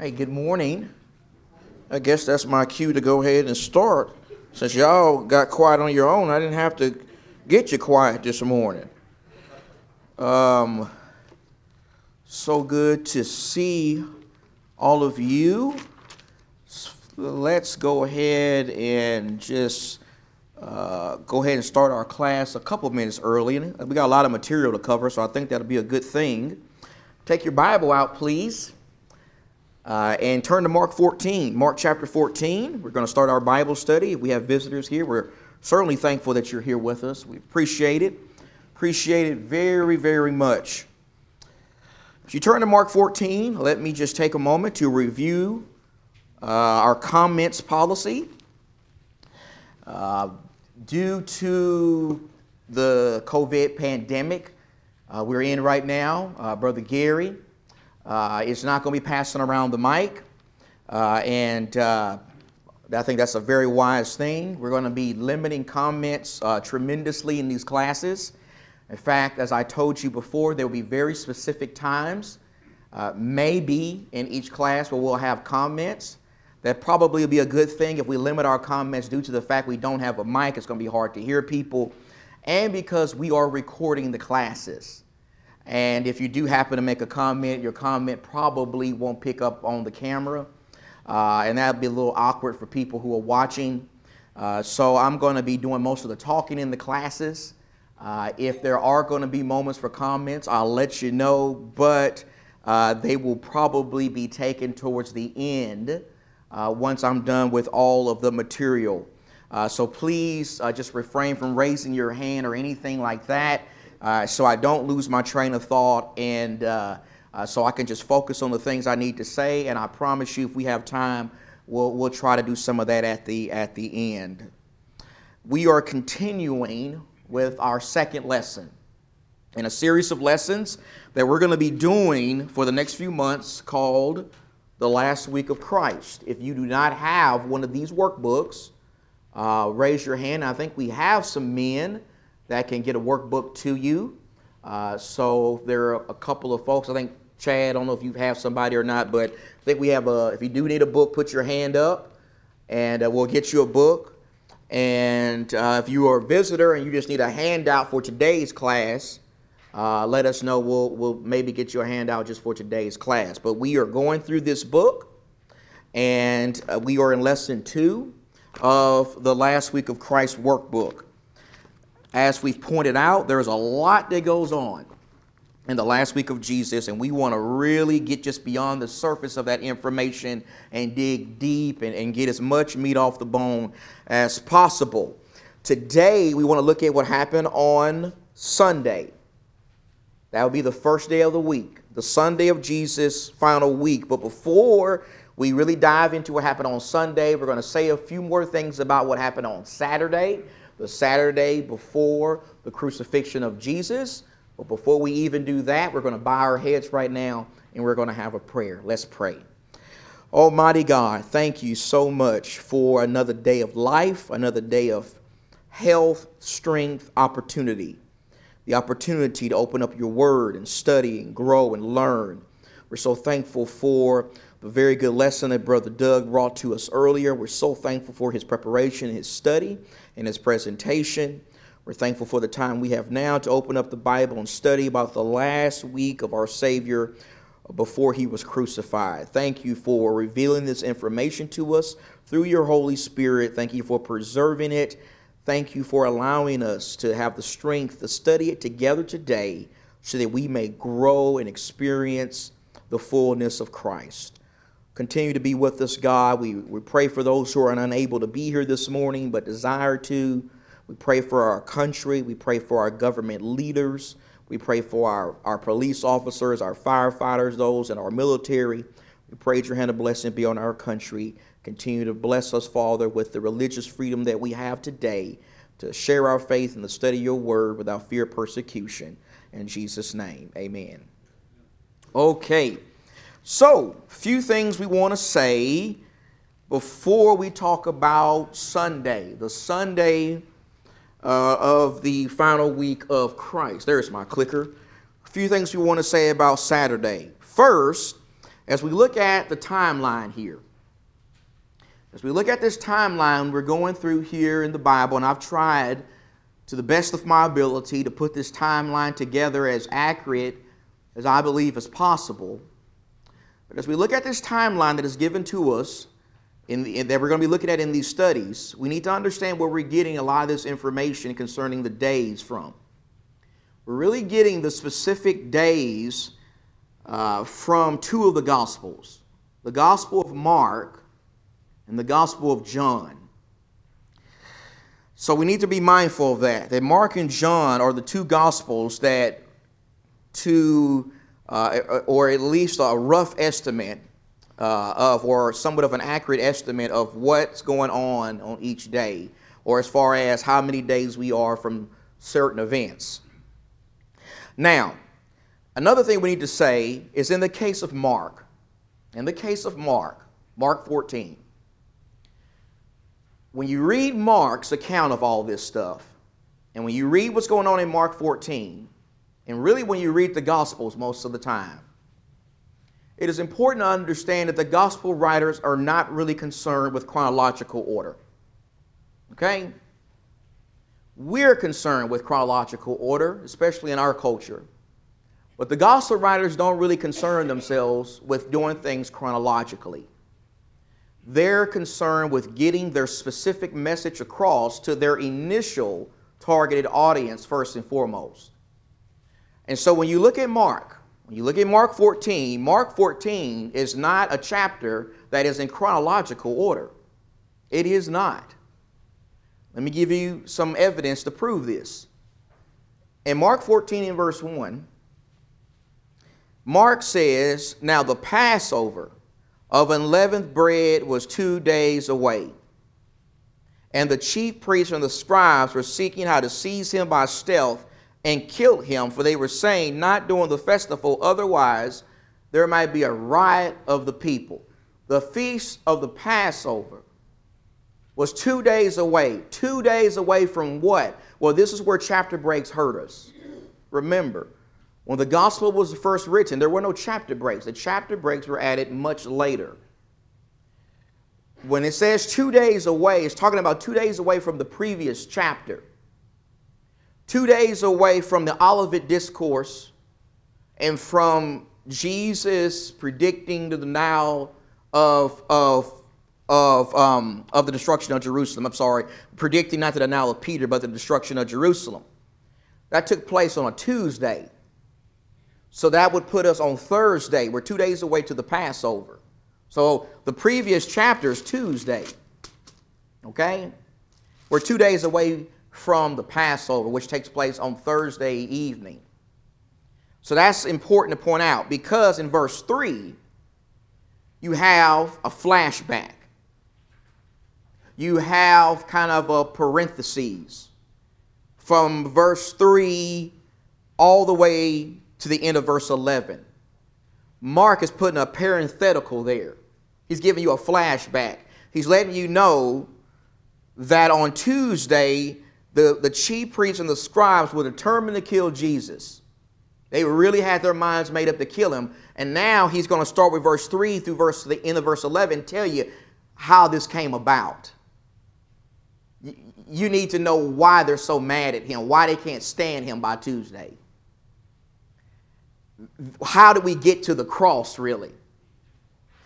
Hey, good morning. I guess that's my cue to go ahead and start. Since y'all got quiet on your own, I didn't have to get you quiet this morning. Um, so good to see all of you. Let's go ahead and just uh, go ahead and start our class a couple minutes early. We got a lot of material to cover, so I think that'll be a good thing. Take your Bible out, please. Uh, and turn to Mark 14, Mark chapter 14. We're going to start our Bible study. If we have visitors here, we're certainly thankful that you're here with us. We appreciate it. Appreciate it very, very much. If you turn to Mark 14, let me just take a moment to review uh, our comments policy. Uh, due to the COVID pandemic uh, we're in right now, uh, Brother Gary uh, it's not going to be passing around the mic. Uh, and uh, I think that's a very wise thing. We're going to be limiting comments uh, tremendously in these classes. In fact, as I told you before, there will be very specific times, uh, maybe in each class, where we'll have comments. That probably will be a good thing if we limit our comments due to the fact we don't have a mic. It's going to be hard to hear people, and because we are recording the classes. And if you do happen to make a comment, your comment probably won't pick up on the camera. Uh, and that'll be a little awkward for people who are watching. Uh, so I'm going to be doing most of the talking in the classes. Uh, if there are going to be moments for comments, I'll let you know, but uh, they will probably be taken towards the end uh, once I'm done with all of the material. Uh, so please just refrain from raising your hand or anything like that uh, so I don't lose my train of thought and uh, uh, so I can just focus on the things I need to say. And I promise you, if we have time, we'll, we'll try to do some of that at the, at the end. We are continuing with our second lesson in a series of lessons that we're going to be doing for the next few months called The Last Week of Christ. If you do not have one of these workbooks, uh, raise your hand. I think we have some men that can get a workbook to you. Uh, so there are a couple of folks. I think Chad. I don't know if you have somebody or not, but I think we have a. If you do need a book, put your hand up, and uh, we'll get you a book. And uh, if you are a visitor and you just need a handout for today's class, uh, let us know. We'll we'll maybe get you a handout just for today's class. But we are going through this book, and uh, we are in lesson two of the last week of Christ's workbook. As we've pointed out, there's a lot that goes on in the last week of Jesus, and we want to really get just beyond the surface of that information and dig deep and, and get as much meat off the bone as possible. Today, we want to look at what happened on Sunday. That will be the first day of the week, the Sunday of Jesus' final week. But before we really dive into what happened on Sunday, we're going to say a few more things about what happened on Saturday the Saturday before the crucifixion of Jesus. But before we even do that, we're going to bow our heads right now and we're going to have a prayer. Let's pray. Almighty God, thank you so much for another day of life, another day of health, strength, opportunity. The opportunity to open up your word and study and grow and learn. We're so thankful for the very good lesson that Brother Doug brought to us earlier. We're so thankful for his preparation, his study, and his presentation. We're thankful for the time we have now to open up the Bible and study about the last week of our Savior before he was crucified. Thank you for revealing this information to us through your Holy Spirit. Thank you for preserving it. Thank you for allowing us to have the strength to study it together today so that we may grow and experience the fullness of Christ. Continue to be with us, God. We, we pray for those who are unable to be here this morning but desire to. We pray for our country. We pray for our government leaders. We pray for our, our police officers, our firefighters, those in our military. We pray your hand of blessing be on our country. Continue to bless us, Father, with the religious freedom that we have today to share our faith and to study your word without fear of persecution. In Jesus' name, amen. Okay. So, few things we want to say before we talk about Sunday, the Sunday uh, of the final week of Christ. There's my clicker. A few things we want to say about Saturday. First, as we look at the timeline here, as we look at this timeline we're going through here in the Bible, and I've tried to the best of my ability to put this timeline together as accurate as I believe as possible. But as we look at this timeline that is given to us, the, that we're going to be looking at in these studies, we need to understand where we're getting a lot of this information concerning the days from. We're really getting the specific days uh, from two of the Gospels the Gospel of Mark and the Gospel of John. So we need to be mindful of that. That Mark and John are the two Gospels that, to, uh, or at least a rough estimate uh, of, or somewhat of an accurate estimate of what's going on on each day, or as far as how many days we are from certain events. Now, another thing we need to say is in the case of Mark, in the case of Mark, Mark 14, when you read Mark's account of all this stuff, and when you read what's going on in Mark 14, and really when you read the Gospels most of the time, it is important to understand that the Gospel writers are not really concerned with chronological order. Okay? We're concerned with chronological order, especially in our culture. But the gospel writers don't really concern themselves with doing things chronologically. They're concerned with getting their specific message across to their initial targeted audience, first and foremost. And so when you look at Mark, when you look at Mark 14, Mark 14 is not a chapter that is in chronological order. It is not. Let me give you some evidence to prove this. In Mark 14 and verse 1, Mark says, Now the Passover of unleavened bread was two days away. And the chief priests and the scribes were seeking how to seize him by stealth and killed him, for they were saying, Not during the festival, otherwise there might be a riot of the people. The feast of the Passover was two days away. Two days away from what? Well, this is where chapter breaks hurt us. Remember, when the gospel was first written, there were no chapter breaks. The chapter breaks were added much later. When it says two days away, it's talking about two days away from the previous chapter. Two days away from the Olivet Discourse and from Jesus predicting the now of, of of, um, of the destruction of Jerusalem. I'm sorry, predicting not the denial of Peter, but the destruction of Jerusalem. That took place on a Tuesday. So that would put us on Thursday. We're two days away to the Passover. So the previous chapter is Tuesday. Okay? We're two days away from the Passover, which takes place on Thursday evening. So that's important to point out because in verse 3, you have a flashback you have kind of a parenthesis from verse 3 all the way to the end of verse 11. Mark is putting a parenthetical there. He's giving you a flashback. He's letting you know that on Tuesday, the, the chief priests and the scribes were determined to kill Jesus. They really had their minds made up to kill him. And now he's going to start with verse 3 through verse the end of verse 11 tell you how this came about you need to know why they're so mad at him, why they can't stand him by Tuesday. How do we get to the cross, really?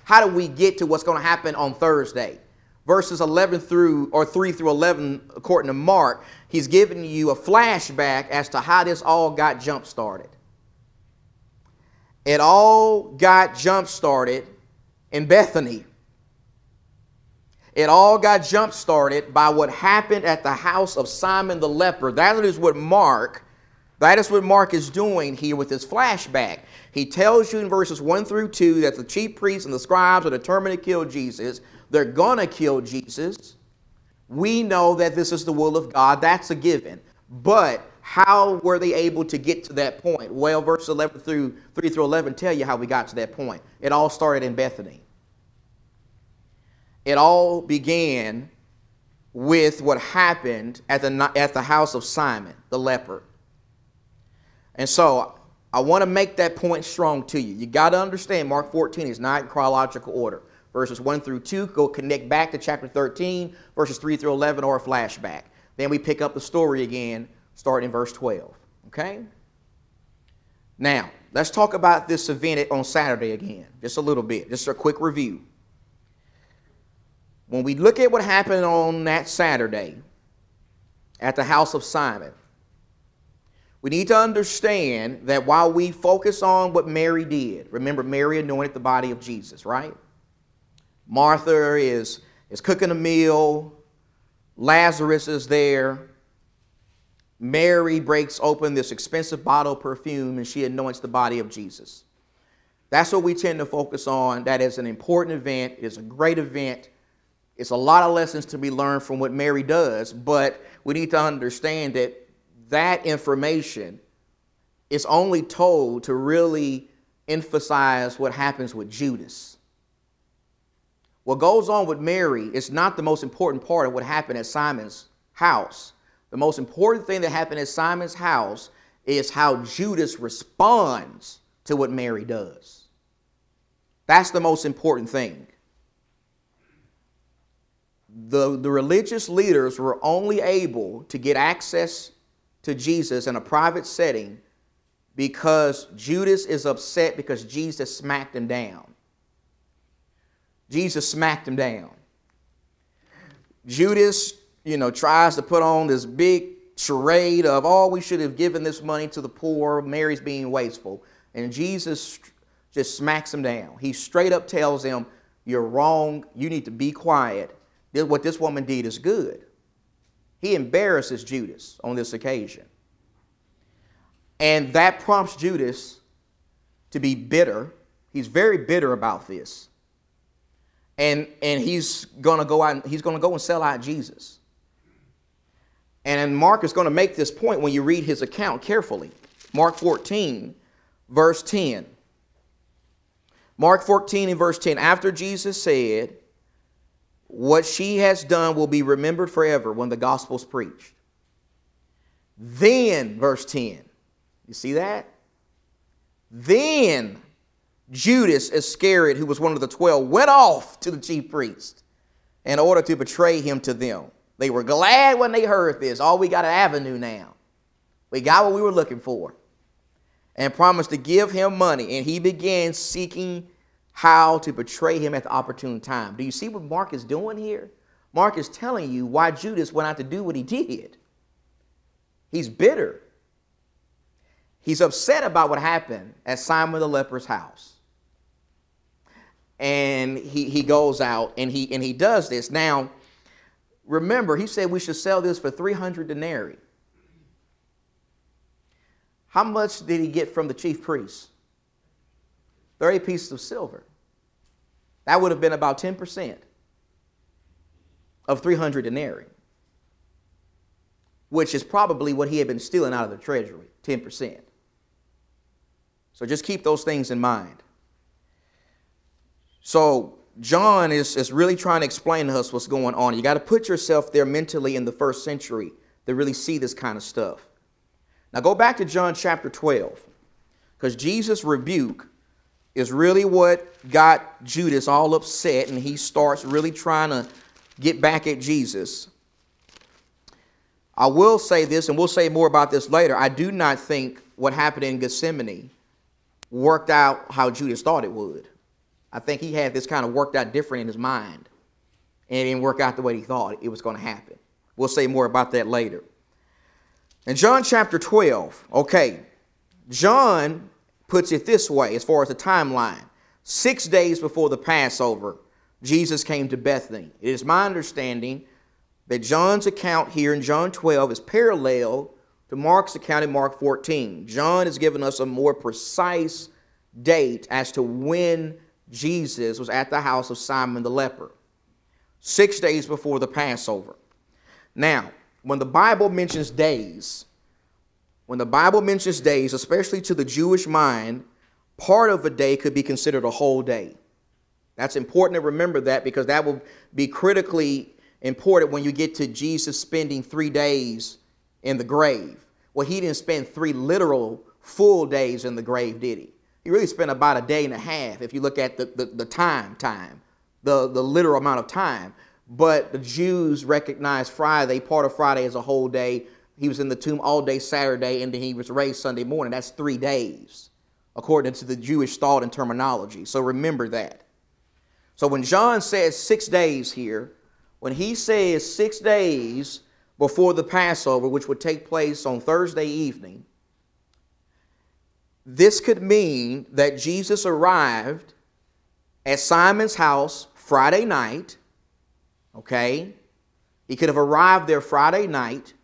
How do we get to what's going to happen on Thursday? Verses 11 through, or 3 through 11, according to Mark, he's giving you a flashback as to how this all got jump started. It all got jump started in Bethany. It all got jump started by what happened at the house of Simon the leper. That is what Mark, that is what Mark is doing here with this flashback. He tells you in verses 1 through 2 that the chief priests and the scribes are determined to kill Jesus. They're going to kill Jesus. We know that this is the will of God. That's a given. But how were they able to get to that point? Well, verse 11 through 3 through 11 tell you how we got to that point. It all started in Bethany. It all began with what happened at the, at the house of Simon, the leper. And so I want to make that point strong to you. You got to understand Mark 14 is not in chronological order. Verses 1 through 2 go connect back to chapter 13, verses 3 through 11 or a flashback. Then we pick up the story again, starting in verse 12. Okay? Now, let's talk about this event on Saturday again, just a little bit, just a quick review. When we look at what happened on that Saturday at the house of Simon, we need to understand that while we focus on what Mary did, remember, Mary anointed the body of Jesus, right? Martha is, is cooking a meal, Lazarus is there. Mary breaks open this expensive bottle of perfume and she anoints the body of Jesus. That's what we tend to focus on. That is an important event, it is a great event. It's a lot of lessons to be learned from what Mary does, but we need to understand that that information is only told to really emphasize what happens with Judas. What goes on with Mary is not the most important part of what happened at Simon's house. The most important thing that happened at Simon's house is how Judas responds to what Mary does. That's the most important thing. The, the religious leaders were only able to get access to Jesus in a private setting because Judas is upset because Jesus smacked him down. Jesus smacked him down. Judas, you know, tries to put on this big charade of, oh, we should have given this money to the poor. Mary's being wasteful. And Jesus just smacks him down. He straight up tells him, You're wrong. You need to be quiet. What this woman did is good. He embarrasses Judas on this occasion. And that prompts Judas to be bitter. He's very bitter about this. And, and he's gonna go out he's gonna go and sell out Jesus. And Mark is to make this point when you read his account carefully. Mark 14, verse 10. Mark 14 and verse 10. After Jesus said, what she has done will be remembered forever when the gospel's preached. Then, verse 10, you see that? Then Judas Iscariot, who was one of the twelve, went off to the chief priest in order to betray him to them. They were glad when they heard this. Oh, we got an avenue now. We got what we were looking for. And promised to give him money. And he began seeking how to betray him at the opportune time. Do you see what Mark is doing here? Mark is telling you why Judas went out to do what he did. He's bitter. He's upset about what happened at Simon the leper's house. And he, he goes out and he, and he does this. Now, remember, he said we should sell this for 300 denarii. How much did he get from the chief priest? 30 pieces of silver. That would have been about 10% of 300 denarii, which is probably what he had been stealing out of the treasury 10%. So just keep those things in mind. So John is, is really trying to explain to us what's going on. You got to put yourself there mentally in the first century to really see this kind of stuff. Now go back to John chapter 12, because Jesus' rebuke is really what got Judas all upset, and he starts really trying to get back at Jesus. I will say this, and we'll say more about this later. I do not think what happened in Gethsemane worked out how Judas thought it would. I think he had this kind of worked out different in his mind, and it didn't work out the way he thought it was going to happen. We'll say more about that later. In John chapter 12, okay, John puts it this way as far as the timeline. Six days before the Passover, Jesus came to Bethany. It is my understanding that John's account here in John 12 is parallel to Mark's account in Mark 14. John has given us a more precise date as to when Jesus was at the house of Simon the leper, six days before the Passover. Now, when the Bible mentions days, when the Bible mentions days, especially to the Jewish mind, part of a day could be considered a whole day. That's important to remember that because that will be critically important when you get to Jesus spending three days in the grave. Well, he didn't spend three literal full days in the grave, did he? He really spent about a day and a half if you look at the, the, the time, time, the, the literal amount of time. But the Jews recognized Friday, part of Friday, as a whole day. He was in the tomb all day Saturday, and then he was raised Sunday morning. That's three days, according to the Jewish thought and terminology. So remember that. So when John says six days here, when he says six days before the Passover, which would take place on Thursday evening, this could mean that Jesus arrived at Simon's house Friday night. Okay? He could have arrived there Friday night.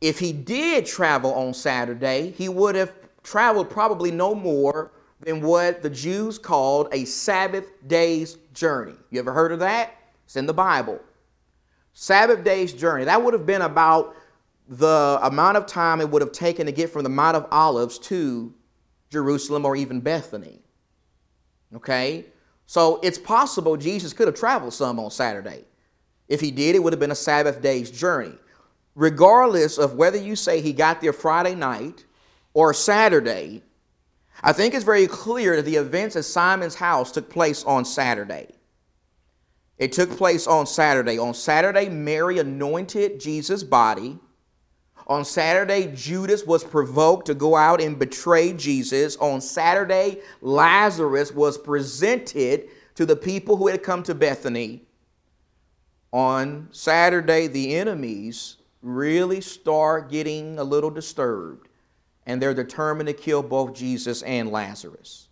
If he did travel on Saturday, he would have traveled probably no more than what the Jews called a Sabbath day's journey. You ever heard of that? It's in the Bible. Sabbath day's journey. That would have been about the amount of time it would have taken to get from the Mount of Olives to Jerusalem or even Bethany. Okay? So it's possible Jesus could have traveled some on Saturday. If he did, it would have been a Sabbath day's journey. Regardless of whether you say he got there Friday night or Saturday, I think it's very clear that the events at Simon's house took place on Saturday. It took place on Saturday. On Saturday, Mary anointed Jesus' body on Saturday, Judas was provoked to go out and betray Jesus. On Saturday, Lazarus was presented to the people who had come to Bethany. On Saturday, the enemies really start getting a little disturbed, and they're determined to kill both Jesus and Lazarus.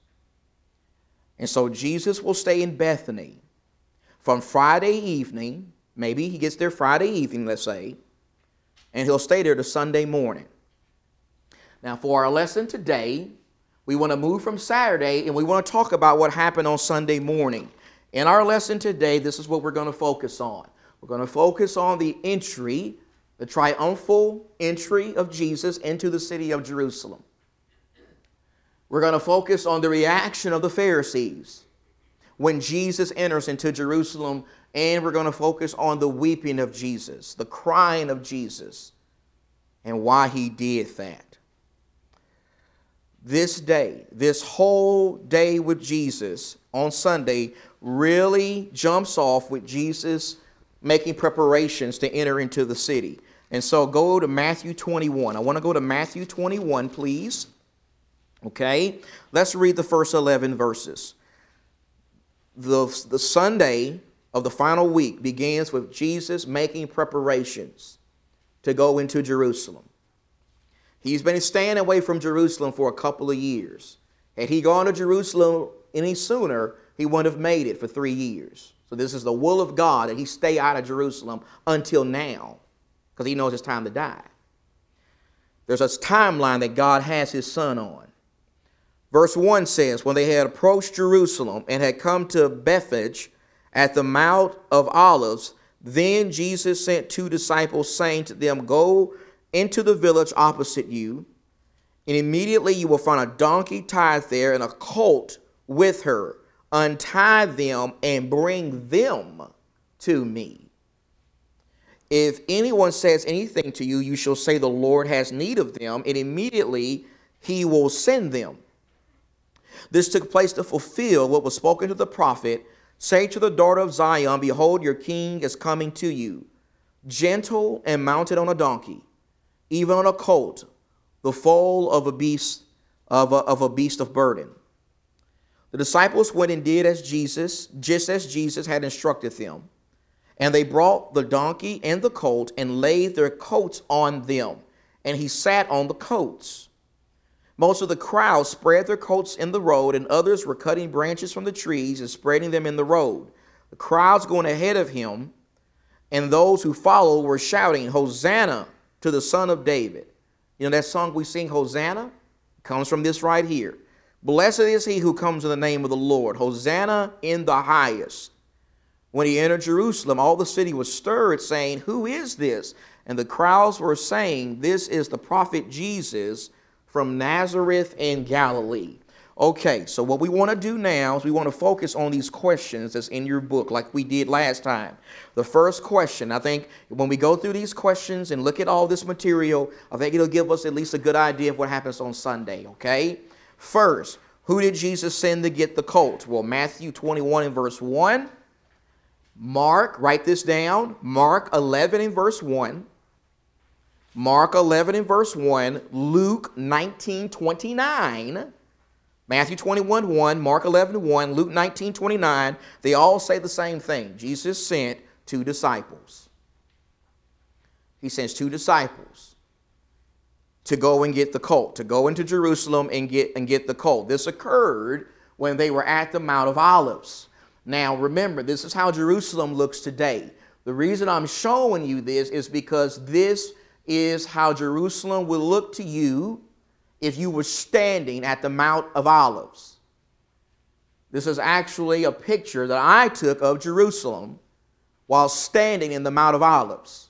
And so Jesus will stay in Bethany from Friday evening, maybe he gets there Friday evening, let's say, and he'll stay there to Sunday morning. Now, for our lesson today, we want to move from Saturday and we want to talk about what happened on Sunday morning. In our lesson today, this is what we're going to focus on. We're going to focus on the entry, the triumphal entry of Jesus into the city of Jerusalem. We're going to focus on the reaction of the Pharisees when Jesus enters into Jerusalem and we're going to focus on the weeping of Jesus, the crying of Jesus, and why he did that. This day, this whole day with Jesus on Sunday, really jumps off with Jesus making preparations to enter into the city. And so go to Matthew 21. I want to go to Matthew 21, please. Okay? Let's read the first 11 verses. The, the Sunday of the final week begins with Jesus making preparations to go into Jerusalem. He's been staying away from Jerusalem for a couple of years. Had he gone to Jerusalem any sooner, he wouldn't have made it for three years. So this is the will of God that he stay out of Jerusalem until now, because he knows it's time to die. There's a timeline that God has his son on. Verse 1 says, When they had approached Jerusalem and had come to Bethphage, at the Mount of Olives, then Jesus sent two disciples, saying to them, Go into the village opposite you, and immediately you will find a donkey tied there and a colt with her. Untie them and bring them to me. If anyone says anything to you, you shall say, The Lord has need of them, and immediately he will send them. This took place to fulfill what was spoken to the prophet Say to the daughter of Zion, Behold, your king is coming to you, gentle and mounted on a donkey, even on a colt, the foal of a beast of a, of a beast of burden. The disciples went and did as Jesus, just as Jesus had instructed them. And they brought the donkey and the colt and laid their coats on them, and he sat on the coats. Most of the crowd spread their coats in the road, and others were cutting branches from the trees and spreading them in the road. The crowds going ahead of him, and those who followed were shouting, Hosanna to the Son of David. You know that song we sing, Hosanna? Comes from this right here. Blessed is he who comes in the name of the Lord. Hosanna in the highest. When he entered Jerusalem, all the city was stirred, saying, Who is this? And the crowds were saying, This is the prophet Jesus from Nazareth in Galilee. Okay, so what we want to do now is we want to focus on these questions that's in your book, like we did last time. The first question, I think when we go through these questions and look at all this material, I think it'll give us at least a good idea of what happens on Sunday, okay? First, who did Jesus send to get the colt? Well, Matthew 21 and verse 1. Mark, write this down. Mark 11 and verse 1. Mark 11 and verse 1. Luke 19 29. Matthew 21, 1, Mark 11, 1, Luke 19, 29, they all say the same thing. Jesus sent two disciples. He sends two disciples to go and get the colt, to go into Jerusalem and get, and get the colt. This occurred when they were at the Mount of Olives. Now, remember, this is how Jerusalem looks today. The reason I'm showing you this is because this is how Jerusalem will look to you if you were standing at the Mount of Olives. This is actually a picture that I took of Jerusalem while standing in the Mount of Olives.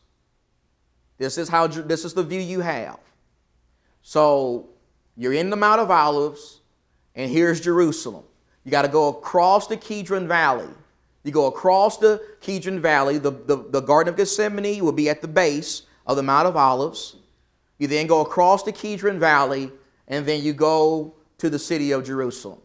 This is how this is the view you have. So you're in the Mount of Olives, and here's Jerusalem. You got to go across the Kidron Valley. You go across the Kidron Valley. The, the, the Garden of Gethsemane will be at the base of the Mount of Olives. You then go across the Kidron Valley and then you go to the city of Jerusalem.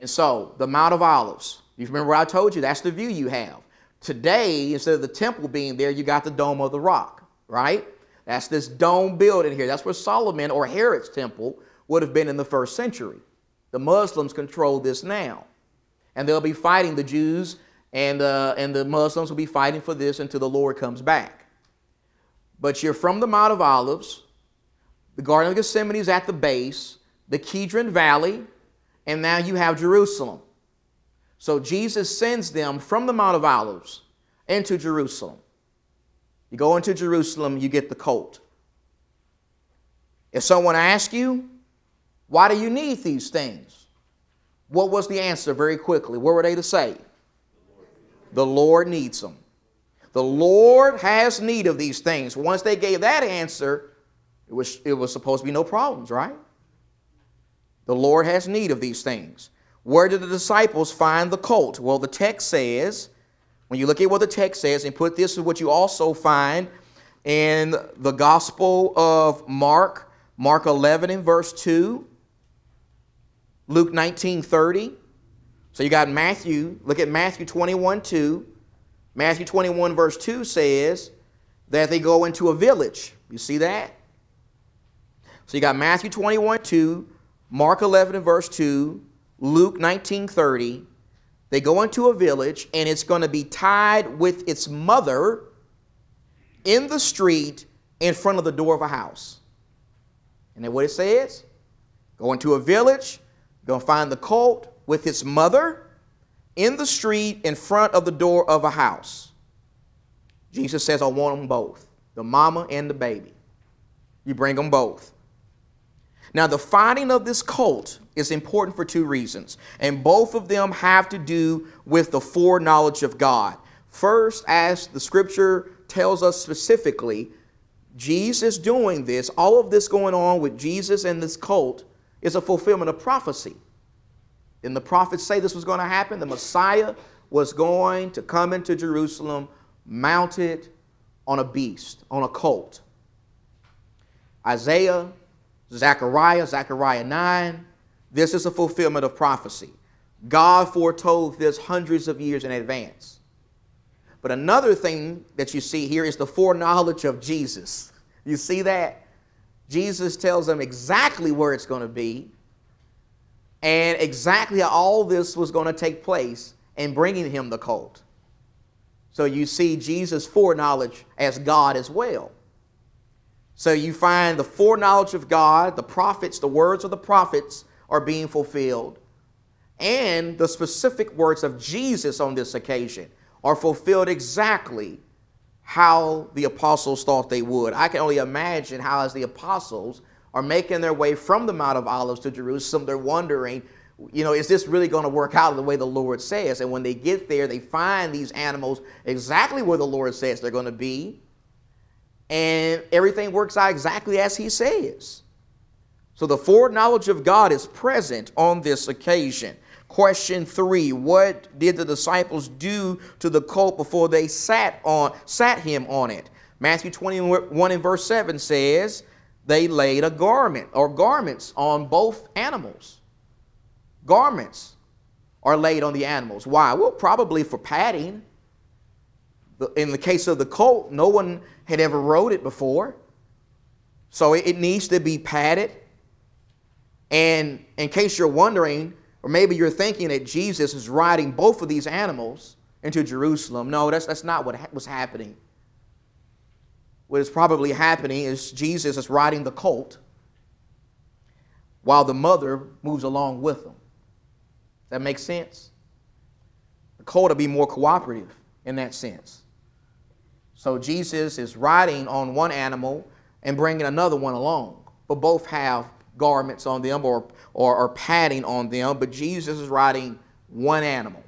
And so, the Mount of Olives, you remember what I told you? That's the view you have. Today, instead of the temple being there, you got the Dome of the Rock, right? That's this dome building here. That's where Solomon or Herod's temple would have been in the first century. The Muslims control this now. And they'll be fighting the Jews, and, uh, and the Muslims will be fighting for this until the Lord comes back. But you're from the Mount of Olives, the Garden of Gethsemane is at the base, the Kidron Valley, and now you have Jerusalem. So Jesus sends them from the Mount of Olives into Jerusalem. You go into Jerusalem, you get the colt. If someone asks you, why do you need these things? What was the answer very quickly? What were they to say? The Lord needs them. The Lord has need of these things. Once they gave that answer, it was, it was supposed to be no problems, right? The Lord has need of these things. Where did the disciples find the colt? Well, the text says, when you look at what the text says, and put this is what you also find in the Gospel of Mark, Mark 11 and verse 2, Luke 19 30. So you got Matthew, look at Matthew 21 2. Matthew 21 verse 2 says that they go into a village. You see that? So you got Matthew 21, 2, Mark 11 and verse 2, Luke 19, 30. They go into a village and it's going to be tied with its mother in the street in front of the door of a house. And then what it says? Go into a village, go find the colt with its mother in the street in front of the door of a house. Jesus says, I want them both the mama and the baby. You bring them both. Now, the finding of this colt is important for two reasons, and both of them have to do with the foreknowledge of God. First, as the scripture tells us specifically, Jesus doing this, all of this going on with Jesus and this colt, is a fulfillment of prophecy. And the prophets say this was going to happen. The Messiah was going to come into Jerusalem mounted on a beast, on a colt. Isaiah Zechariah, Zechariah 9. This is a fulfillment of prophecy. God foretold this hundreds of years in advance. But another thing that you see here is the foreknowledge of Jesus. You see that? Jesus tells them exactly where it's going to be and exactly how all this was going to take place in bringing him the colt. So you see Jesus' foreknowledge as God as well. So you find the foreknowledge of God, the prophets, the words of the prophets are being fulfilled, and the specific words of Jesus on this occasion are fulfilled exactly how the apostles thought they would. I can only imagine how, as the apostles are making their way from the Mount of Olives to Jerusalem, they're wondering, you know, is this really going to work out the way the Lord says? And when they get there, they find these animals exactly where the Lord says they're going to be and everything works out exactly as he says. So the foreknowledge of God is present on this occasion. Question three What did the disciples do to the colt before they sat on sat him on it? Matthew 21 and verse 7 says, They laid a garment or garments on both animals. Garments are laid on the animals. Why? Well, probably for padding. In the case of the colt, no one had ever rode it before. So it needs to be padded. And in case you're wondering, or maybe you're thinking that Jesus is riding both of these animals into Jerusalem. No, that's, that's not what was happening. What is probably happening is Jesus is riding the colt while the mother moves along with him. That makes sense? The colt will be more cooperative in that sense. So Jesus is riding on one animal and bringing another one along, but both have garments on them or, or, or padding on them, but Jesus is riding one animal.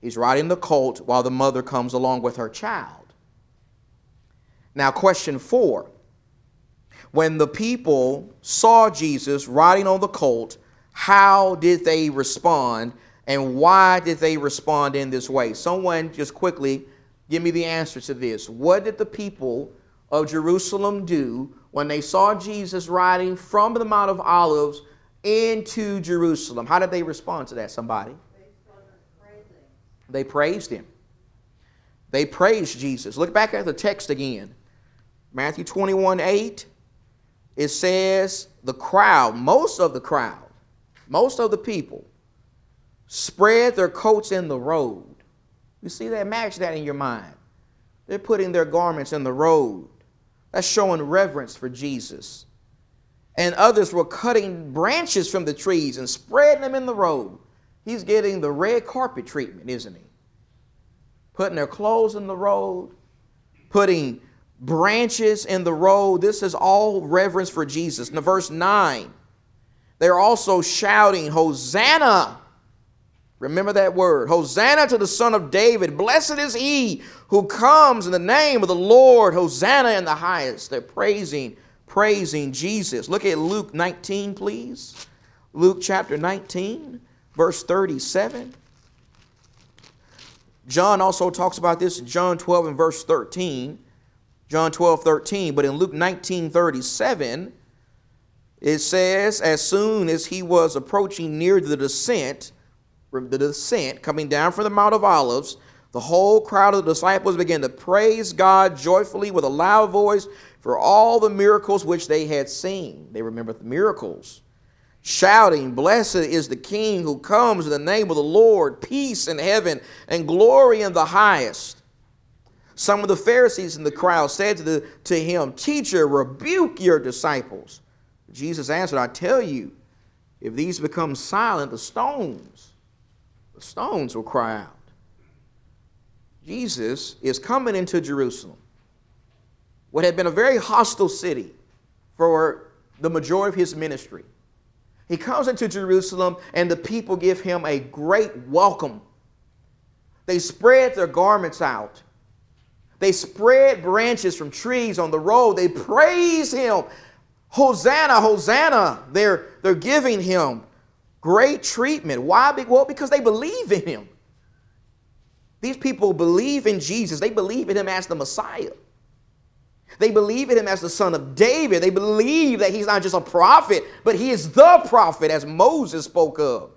He's riding the colt while the mother comes along with her child. Now, question four. When the people saw Jesus riding on the colt, how did they respond and why did they respond in this way? Someone just quickly give me the answer to this. What did the people of Jerusalem do when they saw Jesus riding from the Mount of Olives into Jerusalem. How did they respond to that, somebody? They praised him. They praised Jesus. Look back at the text again. Matthew 21 8. It says, the crowd, most of the crowd, most of the people, spread their coats in the road. You see that? Match that in your mind. They're putting their garments in the road. That's showing reverence for Jesus. And others were cutting branches from the trees and spreading them in the road. He's getting the red carpet treatment, isn't he? Putting their clothes in the road, putting branches in the road. This is all reverence for Jesus. Now, verse 9, they're also shouting, Hosanna! Remember that word. Hosanna to the Son of David. Blessed is he who comes in the name of the Lord. Hosanna in the highest. They're praising, praising Jesus. Look at Luke 19, please. Luke chapter 19, verse 37. John also talks about this in John 12 and verse 13. John 12, 13. But in Luke 19, 37, it says, As soon as he was approaching near the descent, the descent coming down from the Mount of Olives, the whole crowd of the disciples began to praise God joyfully with a loud voice for all the miracles which they had seen. They remembered the miracles, shouting, Blessed is the King who comes in the name of the Lord, peace in heaven and glory in the highest. Some of the Pharisees in the crowd said to, the, to him, Teacher, rebuke your disciples. Jesus answered, I tell you, if these become silent, the stones the stones will cry out. Jesus is coming into Jerusalem, what had been a very hostile city for the majority of his ministry. He comes into Jerusalem, and the people give him a great welcome. They spread their garments out. They spread branches from trees on the road. They praise him. Hosanna, Hosanna. They're, they're giving him great treatment. Why? Well, because they believe in him. These people believe in Jesus, they believe in him as the Messiah. They believe in him as the son of David. They believe that he's not just a prophet, but he is the prophet, as Moses spoke of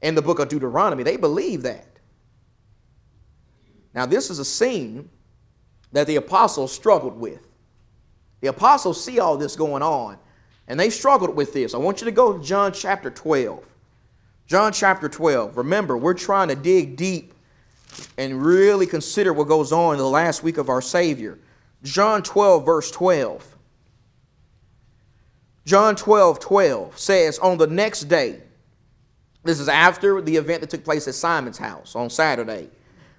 in the book of Deuteronomy. They believe that. Now, this is a scene that the apostles struggled with. The apostles see all this going on, and they struggled with this. I want you to go to John chapter 12. John chapter 12. Remember, we're trying to dig deep and really consider what goes on in the last week of our Savior. John 12, verse 12. John 12, 12 says, On the next day, this is after the event that took place at Simon's house on Saturday,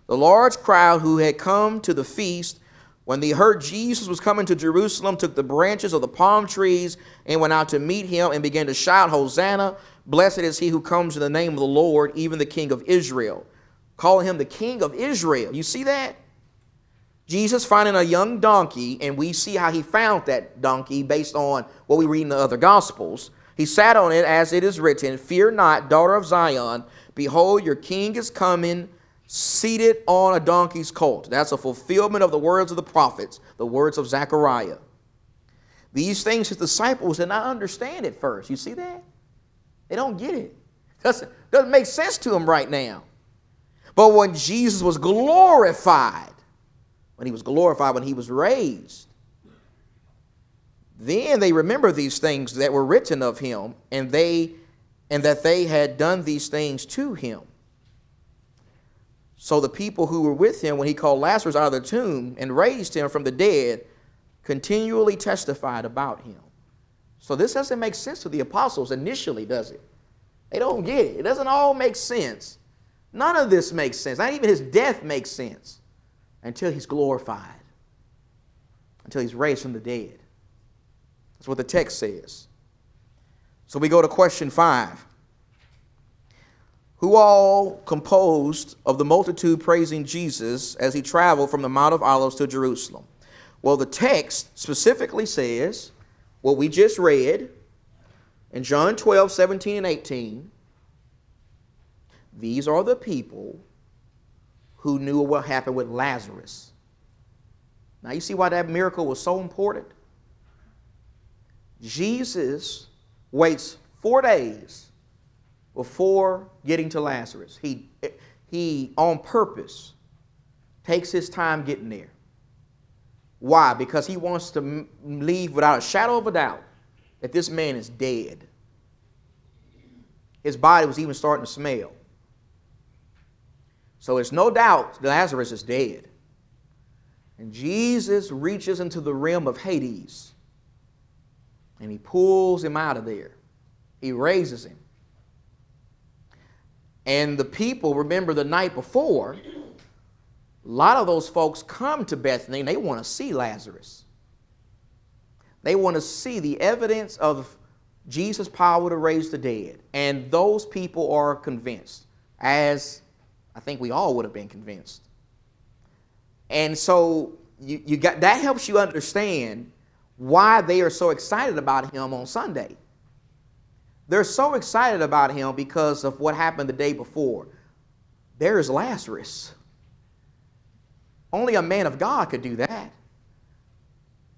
the large crowd who had come to the feast, when they heard Jesus was coming to Jerusalem, took the branches of the palm trees and went out to meet him and began to shout, Hosanna! Blessed is he who comes in the name of the Lord, even the King of Israel. Calling him the King of Israel. You see that? Jesus finding a young donkey, and we see how he found that donkey based on what we read in the other Gospels. He sat on it as it is written Fear not, daughter of Zion. Behold, your king is coming, seated on a donkey's colt. That's a fulfillment of the words of the prophets, the words of Zechariah. These things his disciples did not understand at first. You see that? They don't get it. Doesn't, doesn't make sense to them right now. But when Jesus was glorified, when he was glorified, when he was raised, then they remember these things that were written of him, and they and that they had done these things to him. So the people who were with him when he called Lazarus out of the tomb and raised him from the dead continually testified about him. So this doesn't make sense to the apostles initially, does it? They don't get it. It doesn't all make sense. None of this makes sense. Not even his death makes sense until he's glorified, until he's raised from the dead. That's what the text says. So we go to question five. Who all composed of the multitude praising Jesus as he traveled from the Mount of Olives to Jerusalem? Well, the text specifically says what we just read in John 12, 17, and 18. These are the people who knew what happened with Lazarus. Now, you see why that miracle was so important? Jesus waits four days before getting to Lazarus. He, he on purpose, takes his time getting there. Why? Because he wants to leave without a shadow of a doubt that this man is dead. His body was even starting to smell. So it's no doubt Lazarus is dead. And Jesus reaches into the realm of Hades and he pulls him out of there. He raises him. And the people, remember the night before, a lot of those folks come to Bethany and they want to see Lazarus. They want to see the evidence of Jesus' power to raise the dead. And those people are convinced, as I think we all would have been convinced. And so you, you got that helps you understand why they are so excited about him on Sunday. They're so excited about him because of what happened the day before. There's Lazarus. Only a man of God could do that.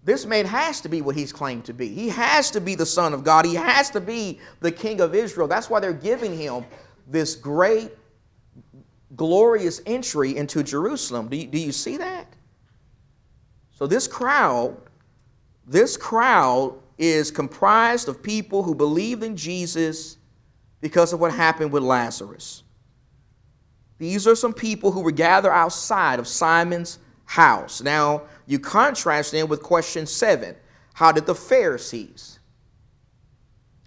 This man has to be what he's claimed to be. He has to be the Son of God. He has to be the King of Israel. That's why they're giving him this great, glorious entry into Jerusalem. Do you, do you see that? So, this crowd this crowd is comprised of people who believed in Jesus because of what happened with Lazarus. These are some people who were gathered outside of Simon's house. Now, you contrast them with question seven How did the Pharisees,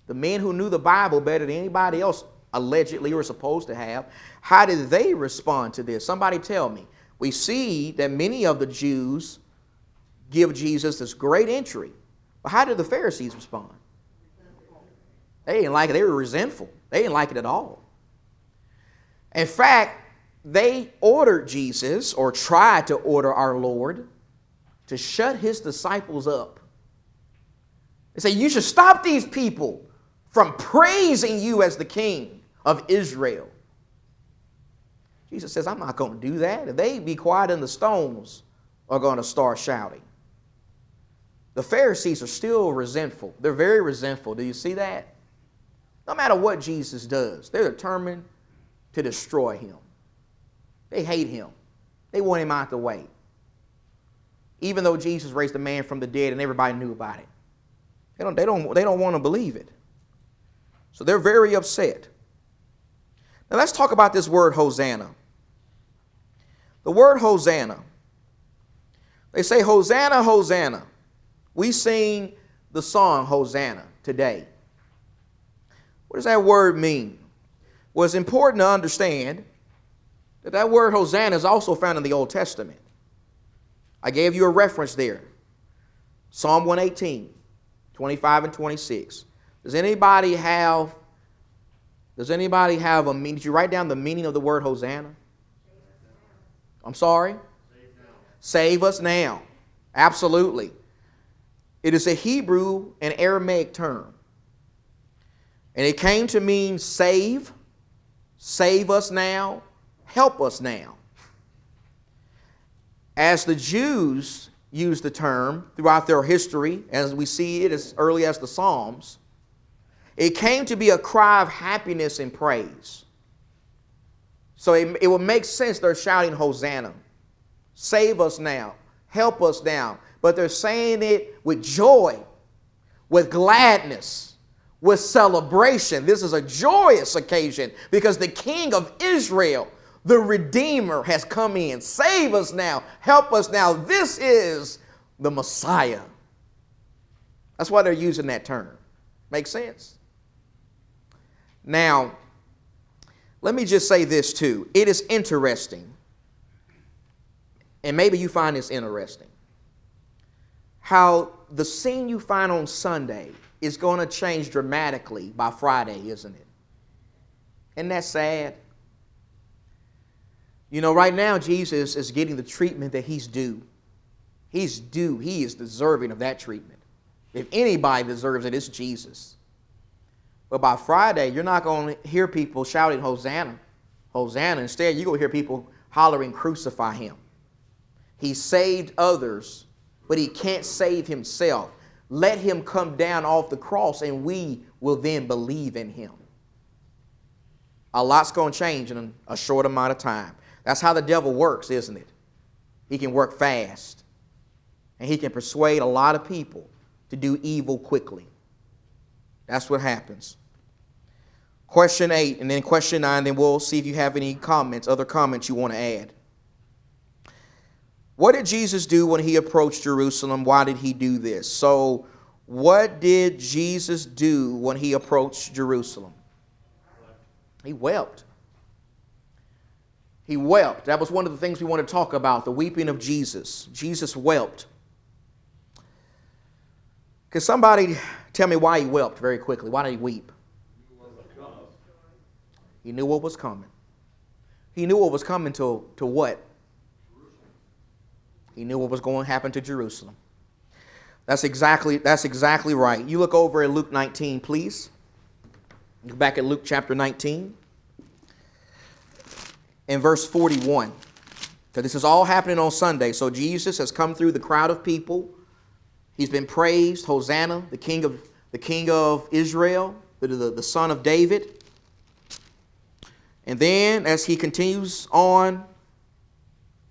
the men who knew the Bible better than anybody else allegedly were supposed to have, how did they respond to this? Somebody tell me. We see that many of the Jews give Jesus this great entry. How did the Pharisees respond? They didn't like it. They were resentful. They didn't like it at all. In fact, they ordered Jesus, or tried to order our Lord, to shut his disciples up. They say, You should stop these people from praising you as the king of Israel. Jesus says, I'm not going to do that. If they be quiet, and the stones are going to start shouting. The Pharisees are still resentful. They're very resentful. Do you see that? No matter what Jesus does, they're determined to destroy him. They hate him. They want him out the way. Even though Jesus raised a man from the dead and everybody knew about it. They don't, they don't, they don't want to believe it. So they're very upset. Now let's talk about this word Hosanna. The word Hosanna. They say, Hosanna, Hosanna. We sing the song Hosanna today. What does that word mean? Well, it's important to understand that that word Hosanna is also found in the Old Testament. I gave you a reference there Psalm 118, 25 and 26. Does anybody have does anybody have a meaning? Did you write down the meaning of the word Hosanna? I'm sorry? Save us now. Absolutely. It is a Hebrew and Aramaic term. And it came to mean save, save us now, help us now. As the Jews used the term throughout their history, as we see it as early as the Psalms, it came to be a cry of happiness and praise. So it, it would make sense they're shouting, Hosanna. Save us now. Help us now. But they're saying it with joy, with gladness, with celebration. This is a joyous occasion because the King of Israel, the Redeemer, has come in. Save us now. Help us now. This is the Messiah. That's why they're using that term. Makes sense? Now, let me just say this too. It is interesting, and maybe you find this interesting, how the scene you find on Sunday is going to change dramatically by Friday, isn't it? Isn't that sad? You know, right now, Jesus is getting the treatment that he's due. He's due, he is deserving of that treatment. If anybody deserves it, it's Jesus. But by Friday, you're not going to hear people shouting, Hosanna, Hosanna. Instead, you're going to hear people hollering, Crucify him. He saved others, but he can't save himself. Let him come down off the cross, and we will then believe in him. A lot's going to change in a short amount of time. That's how the devil works, isn't it? He can work fast, and he can persuade a lot of people to do evil quickly. That's what happens. Question eight, and then question nine, then we'll see if you have any comments, other comments you want to add. What did Jesus do when he approached Jerusalem? Why did he do this? So, what did Jesus do when he approached Jerusalem? He wept. He wept. That was one of the things we want to talk about the weeping of Jesus. Jesus wept. Can somebody tell me why he wept very quickly? Why did he weep? He knew what was coming. He knew what was coming to, to what? He knew what was going to happen to Jerusalem. That's exactly, that's exactly right. You look over at Luke 19, please. Look back at Luke chapter 19 in verse 41. Because this is all happening on Sunday. So Jesus has come through the crowd of people He's been praised, Hosanna, the King of, the King of Israel, the, the, the Son of David. And then, as he continues on,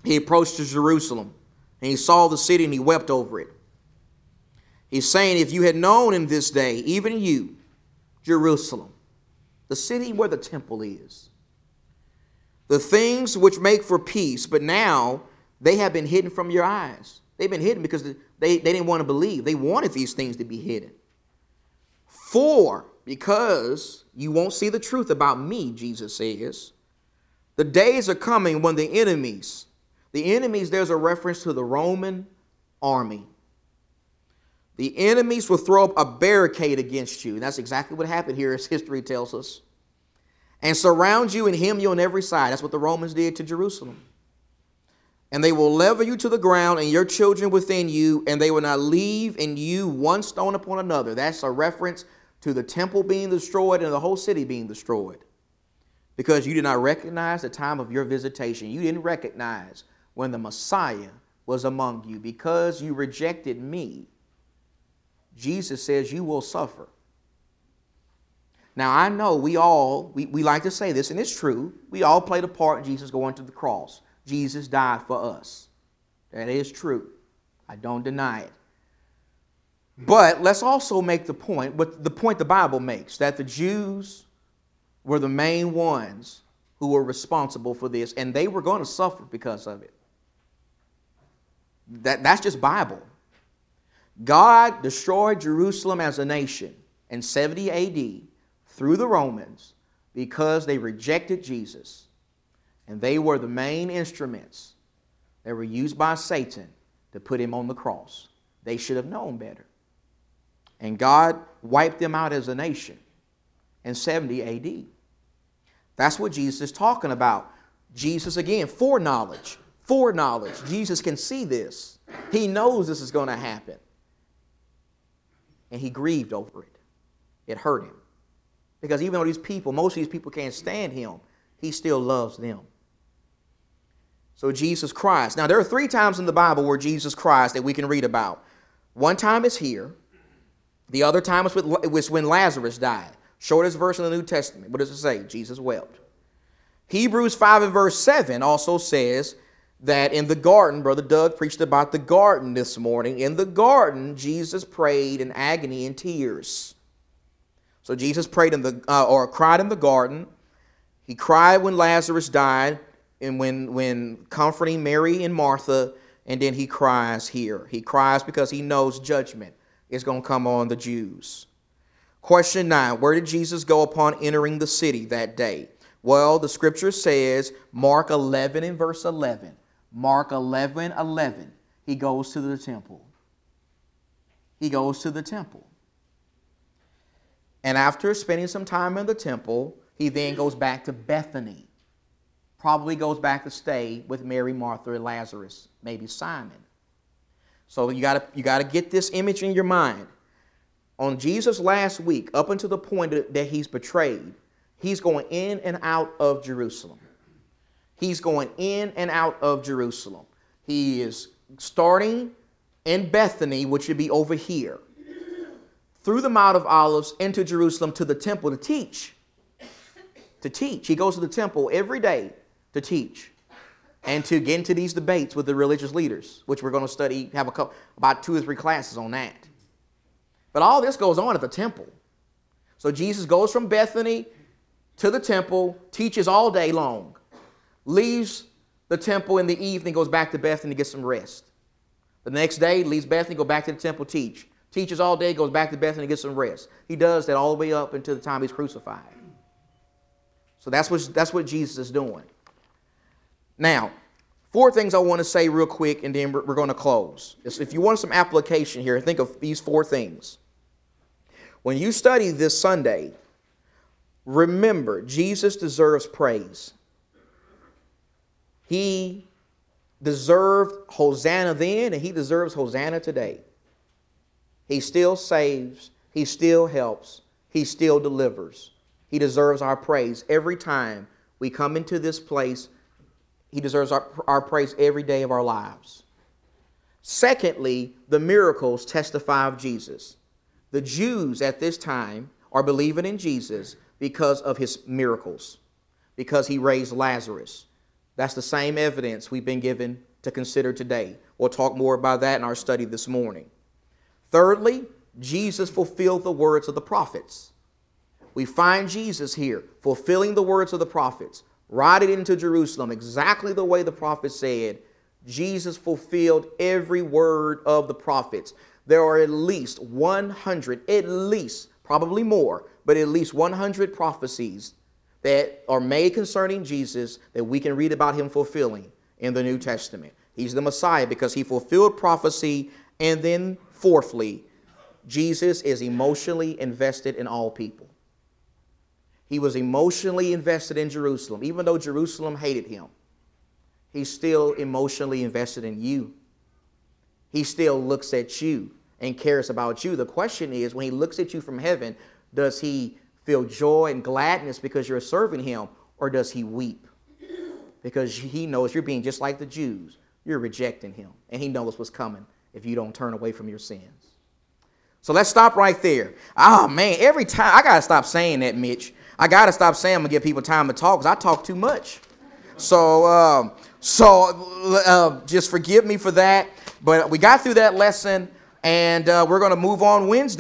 he approaches Jerusalem, and he saw the city, and he wept over it. He's saying, If you had known in this day, even you, Jerusalem, the city where the temple is, the things which make for peace, but now they have been hidden from your eyes. They've been hidden because they, they didn't want to believe. They wanted these things to be hidden. For, because you won't see the truth about me, Jesus says, the days are coming when the enemies, the enemies, there's a reference to the Roman army. The enemies will throw up a barricade against you. And that's exactly what happened here, as history tells us. And surround you and hem you on every side. That's what the Romans did to Jerusalem and they will level you to the ground and your children within you, and they will not leave in you one stone upon another. That's a reference to the temple being destroyed and the whole city being destroyed. Because you did not recognize the time of your visitation. You didn't recognize when the Messiah was among you. Because you rejected me, Jesus says you will suffer. Now, I know we all, we, we like to say this, and it's true. We all played a part in Jesus going to the cross. Jesus died for us. That is true. I don't deny it. But let's also make the point, what the point the Bible makes, that the Jews were the main ones who were responsible for this, and they were going to suffer because of it. That, that's just Bible. God destroyed Jerusalem as a nation in 70 AD through the Romans because they rejected Jesus. And they were the main instruments that were used by Satan to put him on the cross. They should have known better. And God wiped them out as a nation in 70 AD. That's what Jesus is talking about. Jesus, again, foreknowledge. Foreknowledge. Jesus can see this. He knows this is going to happen. And he grieved over it. It hurt him. Because even though these people, most of these people can't stand him, he still loves them. So Jesus Christ. Now, there are three times in the Bible where Jesus Christ that we can read about. One time is here. The other time was, when Lazarus died. Shortest verse in the New Testament. What does it say? Jesus wept. Hebrews 5 and verse 7 also says that in the garden, Brother Doug preached about the garden this morning. In the garden, Jesus prayed in agony and tears. So Jesus prayed in the uh, or cried in the garden. He cried when Lazarus died and when when comforting Mary and Martha, and then he cries here. He cries because he knows judgment is going to come on the Jews. Question 9, where did Jesus go upon entering the city that day? Well, the scripture says Mark 11 and verse 11. Mark 11, 11. He goes to the temple. He goes to the temple. And after spending some time in the temple, he then goes back to Bethany. Probably goes back to stay with Mary, Martha, and Lazarus, maybe Simon. So you gotta you got to get this image in your mind. On Jesus' last week, up until the point that he's betrayed, he's going in and out of Jerusalem. He's going in and out of Jerusalem. He is starting in Bethany, which would be over here through the Mount of Olives into Jerusalem to the temple to teach. To teach. He goes to the temple every day to teach and to get into these debates with the religious leaders, which we're going to study, have a couple, about two or three classes on that. But all this goes on at the temple. So Jesus goes from Bethany to the temple, teaches all day long, leaves the temple in the evening, goes back to Bethany to get some rest. The next day, leaves Bethany, go back to the temple, teach teaches all day, goes back to Bethany to get some rest. He does that all the way up until the time he's crucified. So that's what, that's what Jesus is doing. Now, four things I want to say real quick, and then we're, going to close. If you want some application here, think of these four things. When you study this Sunday, remember Jesus deserves praise. He deserved Hosanna then, and he deserves Hosanna today. He still saves, He still helps, He still delivers. He deserves our praise every time we come into this place. He deserves our, our praise every day of our lives. Secondly, the miracles testify of Jesus. The Jews at this time are believing in Jesus because of his miracles, because he raised Lazarus. That's the same evidence we've been given to consider today. We'll talk more about that in our study this morning. Thirdly, Jesus fulfilled the words of the prophets. We find Jesus here fulfilling the words of the prophets, riding into Jerusalem exactly the way the prophets said. Jesus fulfilled every word of the prophets. There are at least 100, at least, probably more, but at least 100 prophecies that are made concerning Jesus that we can read about him fulfilling in the New Testament. He's the Messiah because he fulfilled prophecy and then Fourthly, Jesus is emotionally invested in all people. He was emotionally invested in Jerusalem. Even though Jerusalem hated him, he's still emotionally invested in you. He still looks at you and cares about you. The question is when he looks at you from heaven, does he feel joy and gladness because you're serving him, or does he weep? Because he knows you're being just like the Jews. You're rejecting him, and he knows what's coming if you don't turn away from your sins. So let's stop right there. Oh man, every time I gotta stop saying that, Mitch. I gotta stop saying I'm gonna give people time to talk because I talk too much. So, um, so uh, just forgive me for that. But we got through that lesson, and uh, we're gonna move on Wednesday.